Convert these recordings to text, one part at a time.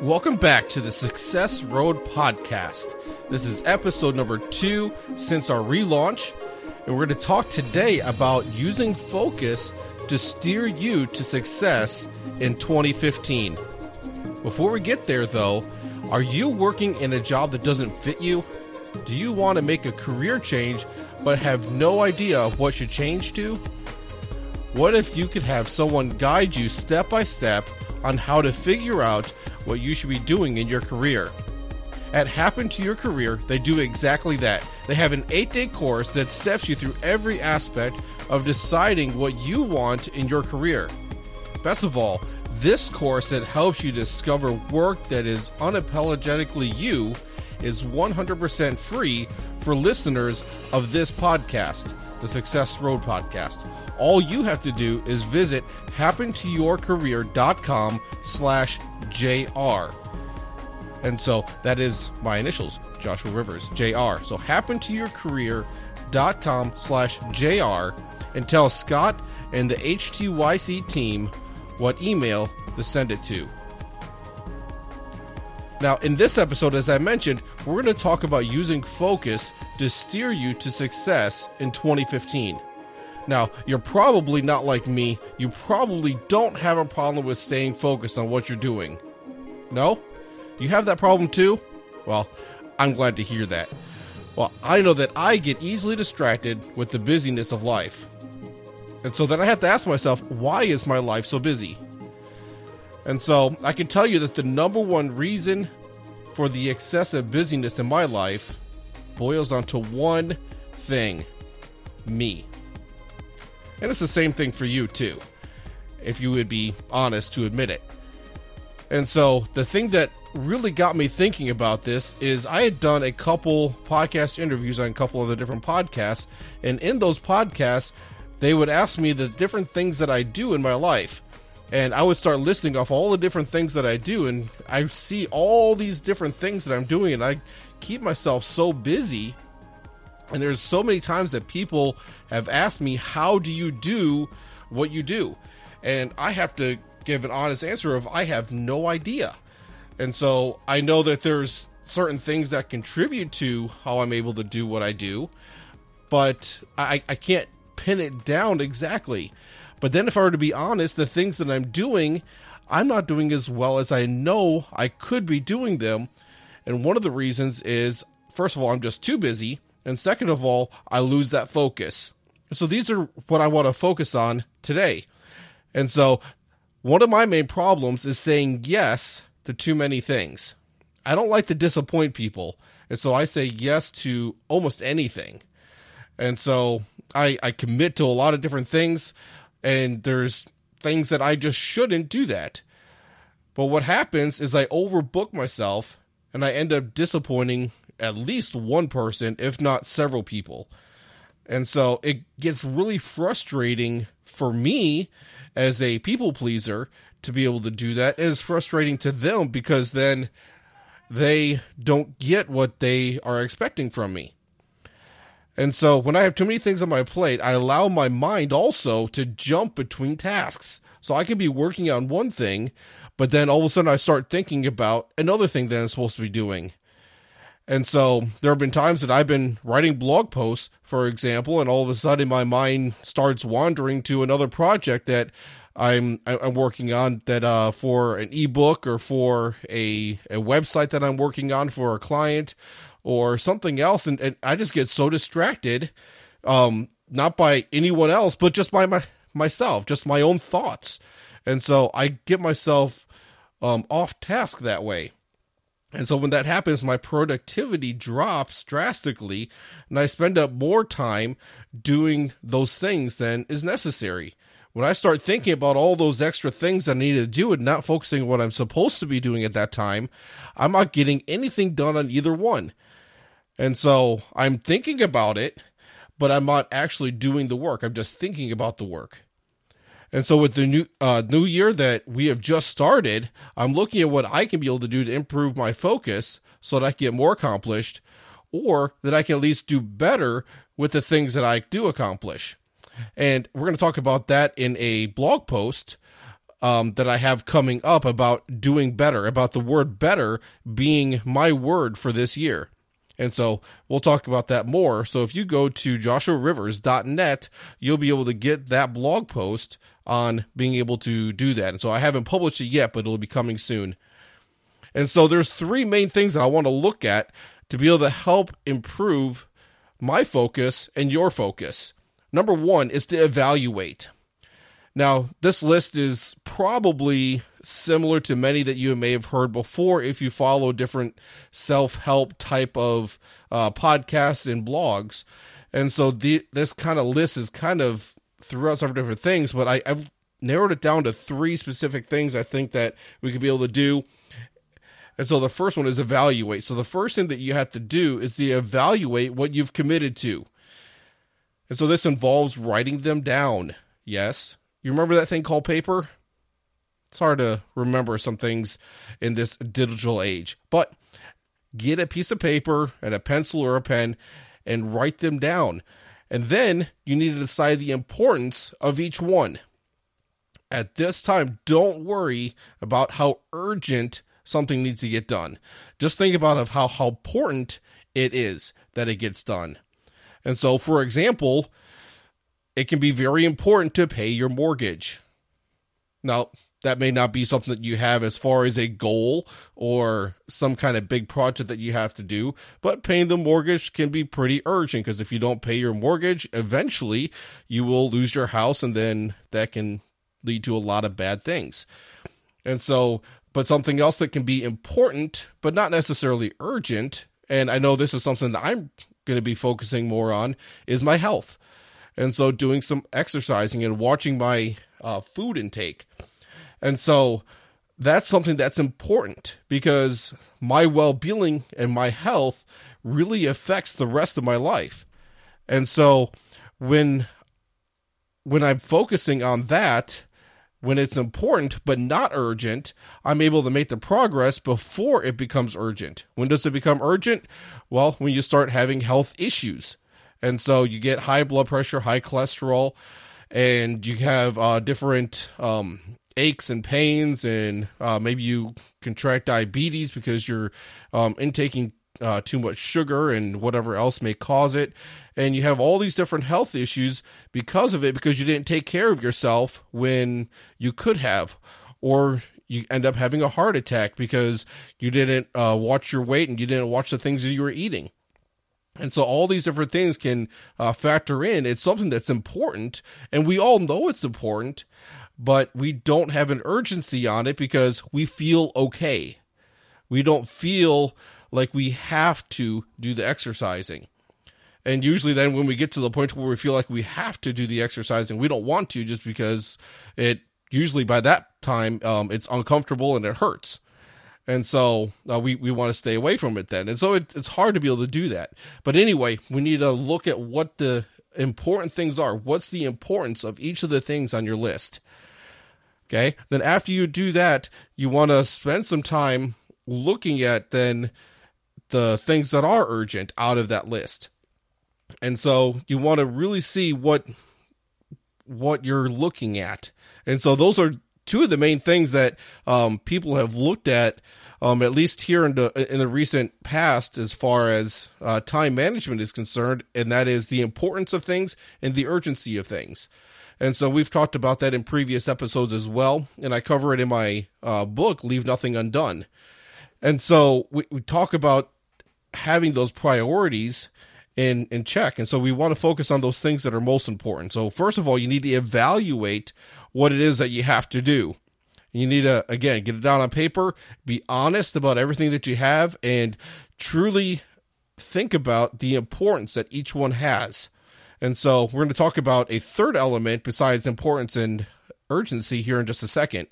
Welcome back to the Success Road Podcast. This is episode number two since our relaunch, and we're going to talk today about using focus to steer you to success in 2015. Before we get there, though, are you working in a job that doesn't fit you? Do you want to make a career change but have no idea what should change to? What if you could have someone guide you step by step on how to figure out what you should be doing in your career? At Happen to Your Career, they do exactly that. They have an eight day course that steps you through every aspect of deciding what you want in your career. Best of all, this course that helps you discover work that is unapologetically you is 100% free for listeners of this podcast, the Success Road Podcast. All you have to do is visit happentoyourcareer.com slash JR. And so that is my initials, Joshua Rivers, JR. So happentoyourcareer.com slash JR and tell Scott and the HTYC team what email to send it to. Now, in this episode, as I mentioned, we're going to talk about using focus to steer you to success in 2015. Now, you're probably not like me. You probably don't have a problem with staying focused on what you're doing. No? You have that problem too? Well, I'm glad to hear that. Well, I know that I get easily distracted with the busyness of life. And so then I have to ask myself, why is my life so busy? And so I can tell you that the number one reason for the excessive busyness in my life boils down to one thing me. And it's the same thing for you, too, if you would be honest to admit it. And so the thing that really got me thinking about this is I had done a couple podcast interviews on a couple of the different podcasts, and in those podcasts, they would ask me the different things that I do in my life. And I would start listing off all the different things that I do, and I see all these different things that I'm doing, and I keep myself so busy. And there's so many times that people have asked me, How do you do what you do? And I have to give an honest answer of I have no idea. And so I know that there's certain things that contribute to how I'm able to do what I do, but I, I can't pin it down exactly. But then, if I were to be honest, the things that I'm doing, I'm not doing as well as I know I could be doing them. And one of the reasons is, first of all, I'm just too busy. And second of all, I lose that focus. So these are what I want to focus on today. And so one of my main problems is saying yes to too many things. I don't like to disappoint people. And so I say yes to almost anything. And so I, I commit to a lot of different things and there's things that I just shouldn't do that. But what happens is I overbook myself and I end up disappointing at least one person, if not several people. And so it gets really frustrating for me as a people pleaser to be able to do that. And it's frustrating to them because then they don't get what they are expecting from me. And so when I have too many things on my plate, I allow my mind also to jump between tasks. So I can be working on one thing, but then all of a sudden I start thinking about another thing that I'm supposed to be doing. And so there have been times that I've been writing blog posts, for example, and all of a sudden my mind starts wandering to another project that I'm I'm working on that uh, for an ebook or for a a website that I'm working on for a client or something else and, and i just get so distracted um not by anyone else but just by my myself just my own thoughts. And so i get myself um off task that way. And so when that happens my productivity drops drastically and i spend up more time doing those things than is necessary. When I start thinking about all those extra things I need to do and not focusing on what I'm supposed to be doing at that time, I'm not getting anything done on either one. And so I'm thinking about it, but I'm not actually doing the work. I'm just thinking about the work. And so with the new uh, new year that we have just started, I'm looking at what I can be able to do to improve my focus so that I can get more accomplished or that I can at least do better with the things that I do accomplish. And we're going to talk about that in a blog post um, that I have coming up about doing better, about the word better being my word for this year. And so we'll talk about that more. So if you go to joshuarivers.net, you'll be able to get that blog post on being able to do that. And so I haven't published it yet, but it'll be coming soon. And so there's three main things that I want to look at to be able to help improve my focus and your focus. Number one is to evaluate. Now, this list is probably similar to many that you may have heard before if you follow different self help type of uh, podcasts and blogs. And so the, this kind of list is kind of throughout several different things, but I, I've narrowed it down to three specific things I think that we could be able to do. And so the first one is evaluate. So the first thing that you have to do is to evaluate what you've committed to. And so this involves writing them down. Yes. You remember that thing called paper? It's hard to remember some things in this digital age. But get a piece of paper and a pencil or a pen and write them down. And then you need to decide the importance of each one. At this time, don't worry about how urgent something needs to get done. Just think about how, how important it is that it gets done. And so, for example, it can be very important to pay your mortgage. Now, that may not be something that you have as far as a goal or some kind of big project that you have to do, but paying the mortgage can be pretty urgent because if you don't pay your mortgage, eventually you will lose your house and then that can lead to a lot of bad things. And so, but something else that can be important, but not necessarily urgent, and I know this is something that I'm going to be focusing more on, is my health. And so, doing some exercising and watching my uh, food intake and so that's something that's important because my well being and my health really affects the rest of my life. And so when when I'm focusing on that, when it's important but not urgent, I'm able to make the progress before it becomes urgent. When does it become urgent? Well, when you start having health issues. And so you get high blood pressure, high cholesterol, and you have uh, different um, aches and pains, and uh, maybe you contract diabetes because you're um, intaking uh, too much sugar and whatever else may cause it. And you have all these different health issues because of it, because you didn't take care of yourself when you could have. Or you end up having a heart attack because you didn't uh, watch your weight and you didn't watch the things that you were eating. And so all these different things can uh, factor in. It's something that's important, and we all know it's important, but we don't have an urgency on it because we feel okay. We don't feel like we have to do the exercising. And usually, then when we get to the point where we feel like we have to do the exercising, we don't want to just because it usually by that time um, it's uncomfortable and it hurts. And so uh, we, we want to stay away from it then. And so it, it's hard to be able to do that. But anyway, we need to look at what the important things are. What's the importance of each of the things on your list? Okay. Then after you do that, you want to spend some time looking at then the things that are urgent out of that list. And so you want to really see what what you're looking at. And so those are two of the main things that um, people have looked at, um, at least here in the in the recent past, as far as uh, time management is concerned, and that is the importance of things and the urgency of things. And so we've talked about that in previous episodes as well. And I cover it in my uh, book, Leave Nothing Undone. And so we, we talk about having those priorities in, in check. And so we want to focus on those things that are most important. So, first of all, you need to evaluate what it is that you have to do. You need to, again, get it down on paper, be honest about everything that you have, and truly think about the importance that each one has. And so we're going to talk about a third element besides importance and urgency here in just a second.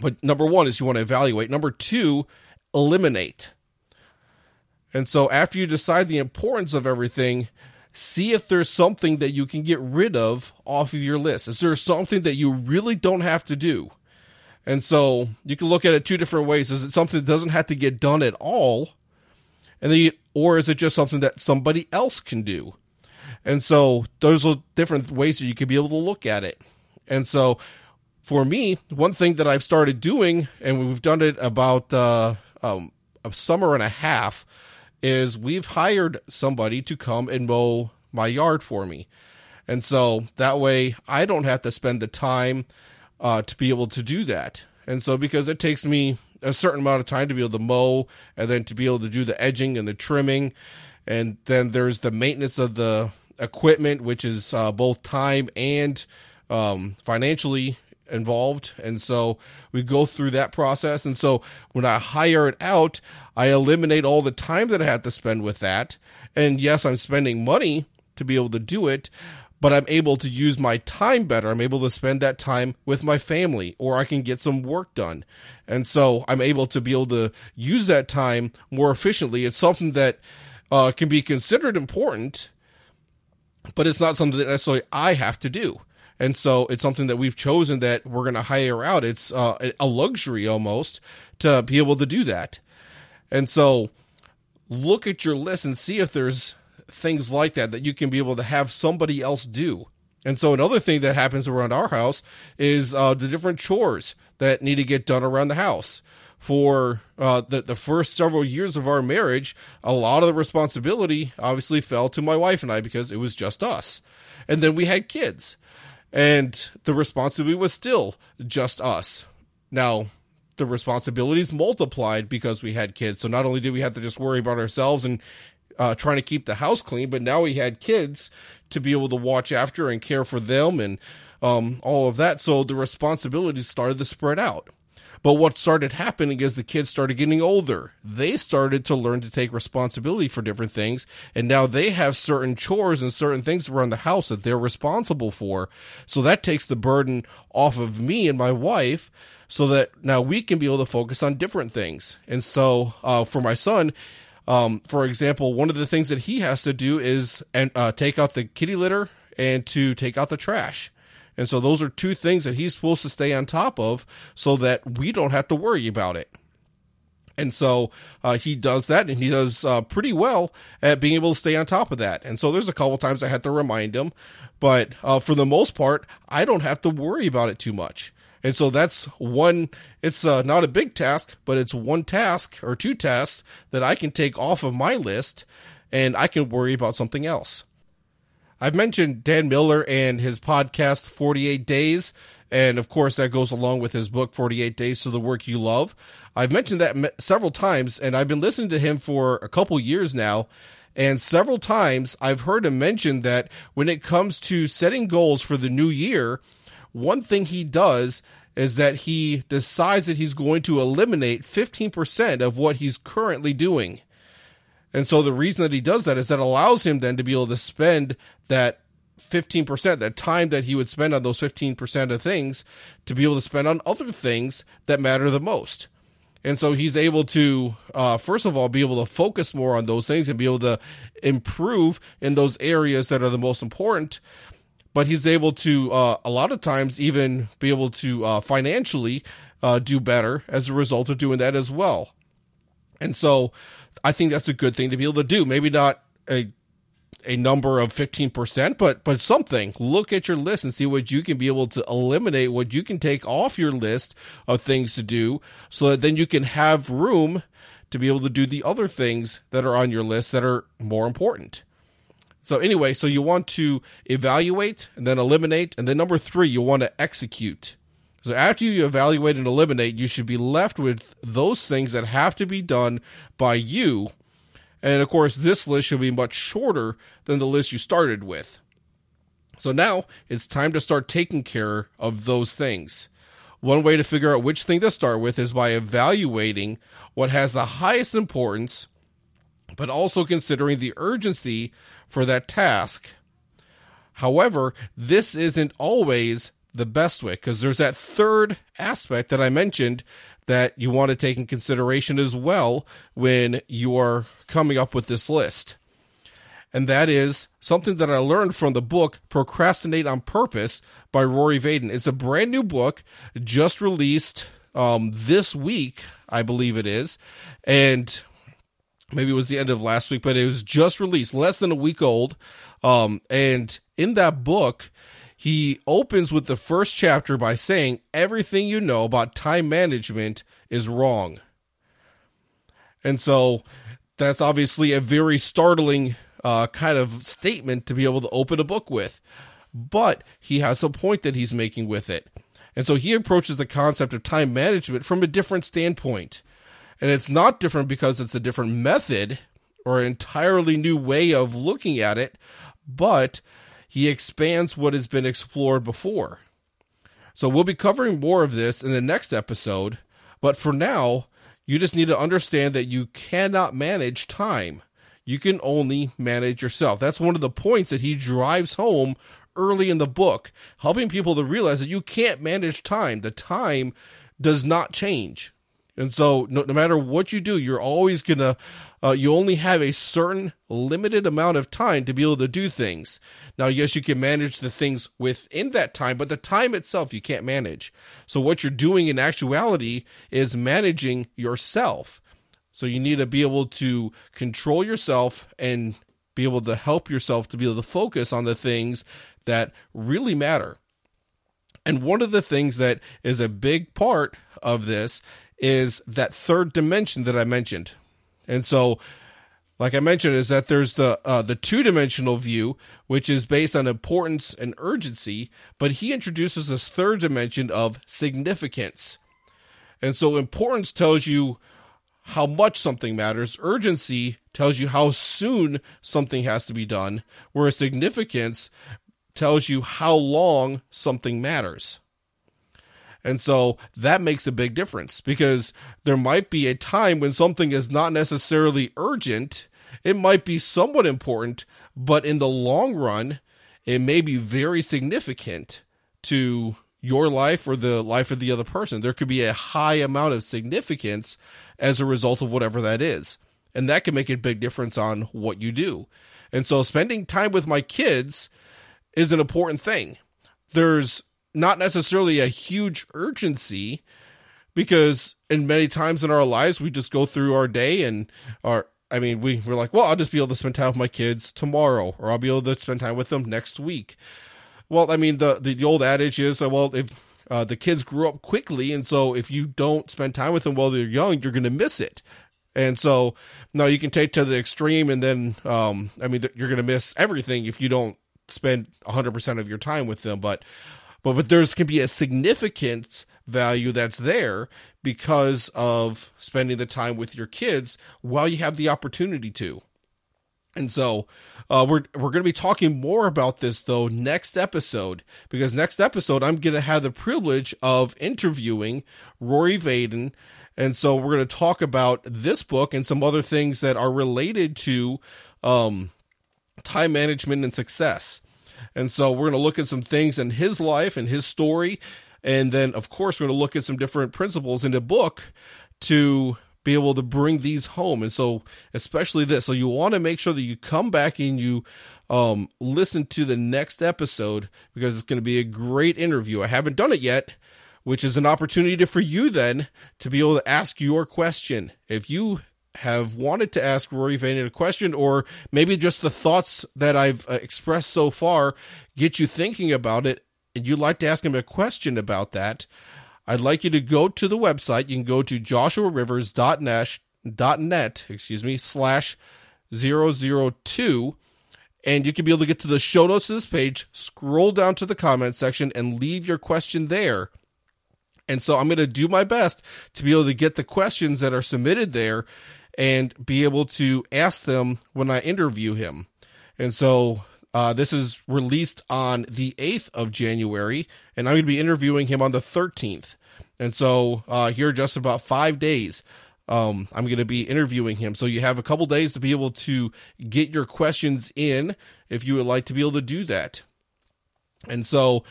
But number one is you want to evaluate. Number two, eliminate. And so after you decide the importance of everything, see if there's something that you can get rid of off of your list. Is there something that you really don't have to do? And so you can look at it two different ways. Is it something that doesn't have to get done at all? And then you, or is it just something that somebody else can do? And so those are different ways that you could be able to look at it. And so for me, one thing that I've started doing, and we've done it about uh, um, a summer and a half, is we've hired somebody to come and mow my yard for me. And so that way I don't have to spend the time uh, to be able to do that. And so because it takes me a certain amount of time to be able to mow and then to be able to do the edging and the trimming. And then there's the maintenance of the equipment, which is uh, both time and um, financially involved. And so we go through that process. And so when I hire it out, I eliminate all the time that I have to spend with that. And yes, I'm spending money to be able to do it, but I'm able to use my time better. I'm able to spend that time with my family or I can get some work done. And so I'm able to be able to use that time more efficiently. It's something that uh, can be considered important, but it's not something that necessarily I have to do. And so it's something that we've chosen that we're going to hire out. It's uh, a luxury almost to be able to do that. And so look at your list and see if there's things like that that you can be able to have somebody else do. And so another thing that happens around our house is uh, the different chores that need to get done around the house. For uh, the the first several years of our marriage, a lot of the responsibility obviously fell to my wife and I because it was just us. And then we had kids, and the responsibility was still just us. Now, the responsibilities multiplied because we had kids. So not only did we have to just worry about ourselves and uh, trying to keep the house clean, but now we had kids to be able to watch after and care for them and um, all of that. So the responsibilities started to spread out. But what started happening is the kids started getting older. They started to learn to take responsibility for different things. And now they have certain chores and certain things around the house that they're responsible for. So that takes the burden off of me and my wife so that now we can be able to focus on different things. And so uh, for my son, um, for example, one of the things that he has to do is and uh, take out the kitty litter and to take out the trash. And so those are two things that he's supposed to stay on top of so that we don't have to worry about it. And so uh, he does that, and he does uh, pretty well at being able to stay on top of that. And so there's a couple times I had to remind him, but uh, for the most part, I don't have to worry about it too much. And so that's one, it's uh, not a big task, but it's one task or two tasks that I can take off of my list and I can worry about something else. I've mentioned Dan Miller and his podcast, 48 Days. And of course, that goes along with his book, 48 Days to the Work You Love. I've mentioned that several times, and I've been listening to him for a couple years now. And several times I've heard him mention that when it comes to setting goals for the new year, one thing he does is that he decides that he's going to eliminate 15% of what he's currently doing. And so the reason that he does that is that allows him then to be able to spend that 15%, that time that he would spend on those 15% of things, to be able to spend on other things that matter the most. And so he's able to, uh, first of all, be able to focus more on those things and be able to improve in those areas that are the most important but he's able to uh, a lot of times even be able to uh, financially uh, do better as a result of doing that as well. And so I think that's a good thing to be able to do. Maybe not a a number of 15%, but but something. Look at your list and see what you can be able to eliminate, what you can take off your list of things to do so that then you can have room to be able to do the other things that are on your list that are more important. So anyway, so you want to evaluate and then eliminate, and then number three, you want to execute. So after you evaluate and eliminate, you should be left with those things that have to be done by you. And of course, this list should be much shorter than the list you started with. So now it's time to start taking care of those things. One way to figure out which thing to start with is by evaluating what has the highest importance, but also considering the urgency for that task. However, this isn't always the best way because there's that third aspect that I mentioned that you want to take in consideration as well when you are coming up with this list. And that is something that I learned from the book Procrastinate on Purpose by Rory Vaden. It's a brand new book just released um, this week, I believe it is. And maybe it was the end of last week, but it was just released, less than a week old. Um, and in that book, he opens with the first chapter by saying everything you know about time management is wrong. And so that's obviously a very startling uh, kind of statement to be able to open a book with. But he has a point that he's making with it. And so he approaches the concept of time management from a different standpoint. And it's not different because it's a different method or an entirely new way of looking at it, but he expands what has been explored before. So we'll be covering more of this in the next episode, but for now, you just need to understand that you cannot manage time. You can only manage yourself. That's one of the points that he drives home early in the book, helping people to realize that you can't manage time. The time does not change. And so, no, no matter what you do, you're always to, uh, you only have a certain limited amount of time to be able to do things. Now, yes, you can manage the things within that time, but the time itself you can't manage. So, what you're doing in actuality is managing yourself. So, you need to be able to control yourself and be able to help yourself to be able to focus on the things that really matter. And one of the things that is a big part of this is that third dimension that I mentioned. And so, like I mentioned, is that there's the uh, the two dimensional view, which is based on importance and urgency, but he introduces this third dimension of significance. And so, importance tells you how much something matters. Urgency tells you how soon something has to be done, whereas significance tells you how long something matters. And so that makes a big difference because there might be a time when something is not necessarily urgent. It might be somewhat important, but in the long run, it may be very significant to your life or the life of the other person. There could be a high amount of significance as a result of whatever that is. And that can make a big difference on what you do. And so spending time with my kids is an important thing. There's not necessarily a huge urgency because in many times in our lives we just go through our day and our I mean we we're like, well, I'll just be able to spend time with my kids tomorrow or I'll be able to spend time with them next week. Well, I mean the the, the old adage is uh, well if uh, the kids grew up quickly and so if you don't spend time with them while they're young, you're going to miss it. And so now you can take to the extreme and then um I mean you're going to miss everything if you don't spend 100% of your time with them, but but but there's can be a significant value that's there because of spending the time with your kids while you have the opportunity to. And so uh, we're we're going to be talking more about this though next episode because next episode I'm going to have the privilege of interviewing Rory Vaden, and so we're going to talk about this book and some other things that are related to um, time management and success. And so we're going to look at some things in his life and his story. And then, of course, we're going to look at some different principles in the book to be able to bring these home. And so, especially this. So, you want to make sure that you come back and you um, listen to the next episode because it's going to be a great interview. I haven't done it yet, which is an opportunity for you then to be able to ask your question. If you have wanted to ask Rory Vaden a question, or maybe just the thoughts that I've uh, expressed so far get you thinking about it, and you'd like to ask him a question about that, I'd like you to go to the website. You can go to joshuarivers.net, net, excuse me, slash 002, and you can be able to get to the show notes of this page, scroll down to the comment section, and leave your question there. And so I'm going to do my best to be able to get the questions that are submitted there and be able to ask them when I interview him. And so uh, this is released on the 8th of January, and I'm going to be interviewing him on the 13th. And so uh, here, just about five days, um, I'm going to be interviewing him. So you have a couple days to be able to get your questions in if you would like to be able to do that. And so,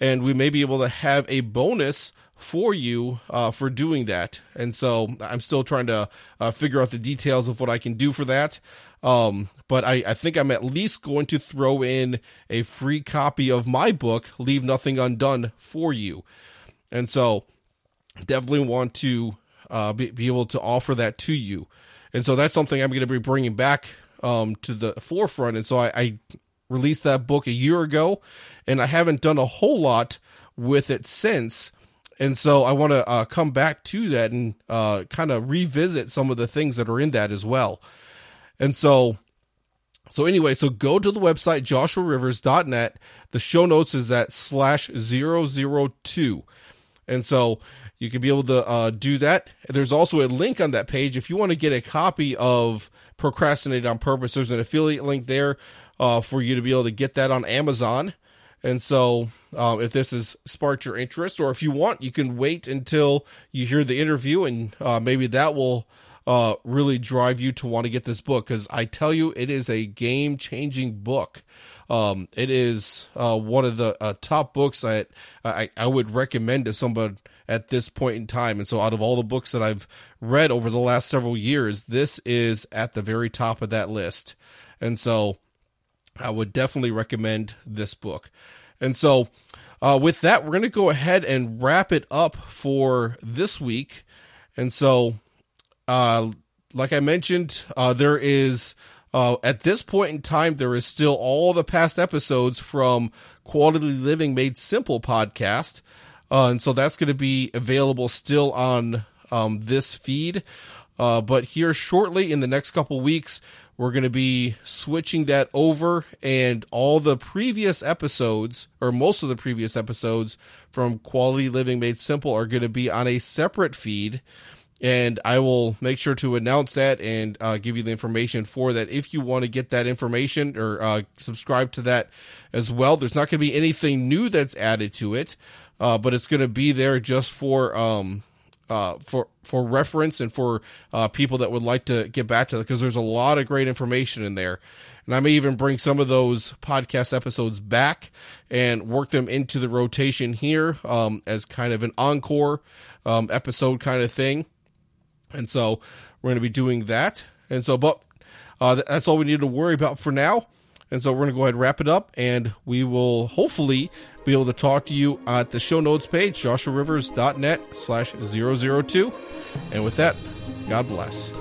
and we may be able to have a bonus for you uh, for doing that. And so I'm still trying to uh, figure out the details of what I can do for that. Um, but I, I think I'm at least going to throw in a free copy of my book, Leave Nothing Undone, for you. And so definitely want to uh, be, be able to offer that to you. And so that's something I'm going to be bringing back um, to the forefront. And so I, I released that book a year ago, and I haven't done a whole lot with it since. And so I want to uh, come back to that and uh, kind of revisit some of the things that are in that as well. And so, so anyway, so go to the website joshuarivers.net. The show notes is at slash 002. And so you can be able to uh, do that. There's also a link on that page if you want to get a copy of Procrastinate on Purpose. There's an affiliate link there uh, for you to be able to get that on Amazon. And so, um, if this has sparked your interest, or if you want, you can wait until you hear the interview, and uh, maybe that will uh, really drive you to want to get this book. Because I tell you, it is a game changing book. Um, it is uh, one of the uh, top books that I, I would recommend to someone at this point in time. And so, out of all the books that I've read over the last several years, this is at the very top of that list. And so, I would definitely recommend this book. And so, uh, with that, we're going to go ahead and wrap it up for this week. And so, uh, like I mentioned, uh, there is, uh, at this point in time, there is still all the past episodes from Quality Living Made Simple podcast. Uh, and so that's going to be available still on um, this feed. Uh, but here shortly in the next couple weeks, we're going to be switching that over, and all the previous episodes, or most of the previous episodes from Quality Living Made Simple, are going to be on a separate feed. And I will make sure to announce that and uh, give you the information for that if you want to get that information or uh, subscribe to that as well. There's not going to be anything new that's added to it, uh, but it's going to be there just for um, uh, for for reference and for uh, people that would like to get back to it because there's a lot of great information in there. And I may even bring some of those podcast episodes back and work them into the rotation here um, as kind of an encore um, episode kind of thing. And so we're going to be doing that. And so, but uh, that's all we need to worry about for now. And so we're going to go ahead and wrap it up, and we will hopefully be able to talk to you at the show notes page, joshuarivers.net slash 002. And with that, God bless.